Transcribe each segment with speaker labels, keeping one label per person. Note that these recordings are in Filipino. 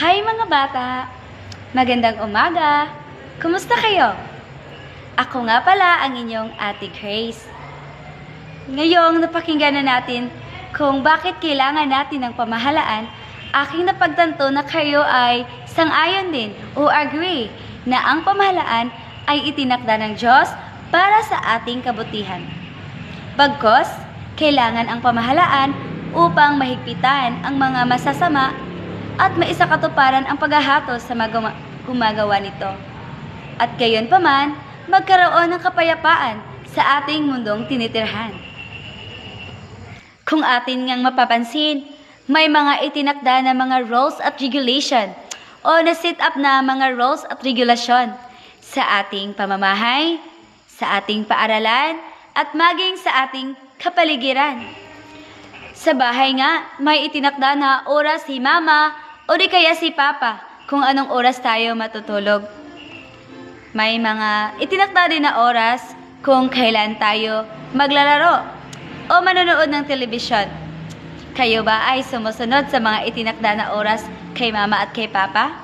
Speaker 1: Hi mga bata! Magandang umaga! Kumusta kayo? Ako nga pala ang inyong Ate Grace. Ngayong napakinggan na natin kung bakit kailangan natin ng pamahalaan, aking napagtanto na kayo ay sang-ayon din o agree na ang pamahalaan ay itinakda ng Diyos para sa ating kabutihan. Bagkos, kailangan ang pamahalaan upang mahigpitan ang mga masasama at maisakatuparan ang paghahatos sa maguma- gumagawa nito. At gayon pa man, magkaroon ng kapayapaan sa ating mundong tinitirhan. Kung atin ngang mapapansin, may mga itinakda na mga rules at regulation o na-set up na mga rules at regulasyon sa ating pamamahay, sa ating paaralan, at maging sa ating kapaligiran. Sa bahay nga, may itinakda na oras si mama o di kaya si papa kung anong oras tayo matutulog. May mga itinakda din na oras kung kailan tayo maglalaro o manonood ng telebisyon. Kayo ba ay sumusunod sa mga itinakda na oras kay mama at kay papa?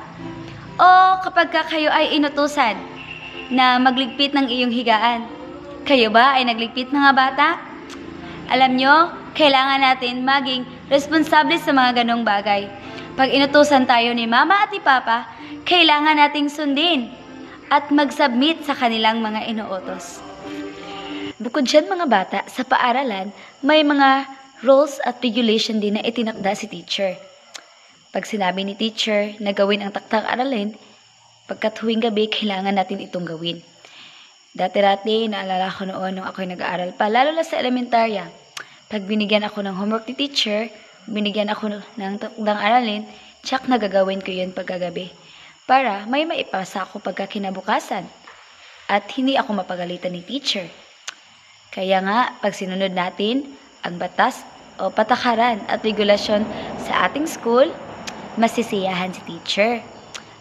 Speaker 1: O kapag ka kayo ay inutusan na magligpit ng iyong higaan, kayo ba ay nagligpit mga bata? Alam nyo, kailangan natin maging responsable sa mga ganong bagay. Pag inutusan tayo ni mama at ni papa, kailangan nating sundin at mag-submit sa kanilang mga inuutos. Bukod dyan mga bata, sa paaralan, may mga rules at regulation din na itinakda si teacher. Pag sinabi ni teacher na gawin ang taktak aralin, pagkat huwing gabi, kailangan natin itong gawin. Dati-dati, naalala ko noon nung ako'y nag-aaral pa, lalo na sa elementarya. Pag binigyan ako ng homework ni teacher, binigyan ako ng takdang aralin, tsak na gagawin ko yun pagkagabi. Para may maipasa ako pagka kinabukasan. At hindi ako mapagalitan ni teacher. Kaya nga, pag sinunod natin ang batas o patakaran at regulasyon sa ating school, masisiyahan si teacher.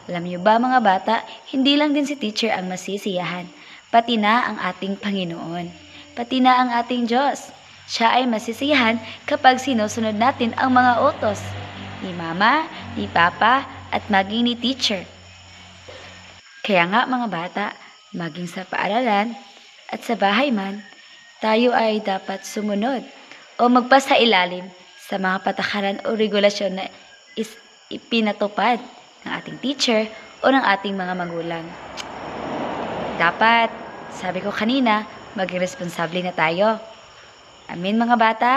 Speaker 1: Alam niyo ba mga bata, hindi lang din si teacher ang masisiyahan, pati na ang ating Panginoon, pati na ang ating Diyos. Siya ay masisiyahan kapag sinusunod natin ang mga utos ni Mama, ni Papa, at maging ni teacher. Kaya nga mga bata, maging sa paaralan at sa bahay man, tayo ay dapat sumunod o magpasa ilalim sa mga patakaran o regulasyon na is ipinatupad ng ating teacher o ng ating mga magulang. Dapat, sabi ko kanina, maging responsable na tayo. Amin mga bata?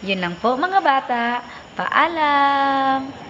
Speaker 1: Yun lang po mga bata. Paalam!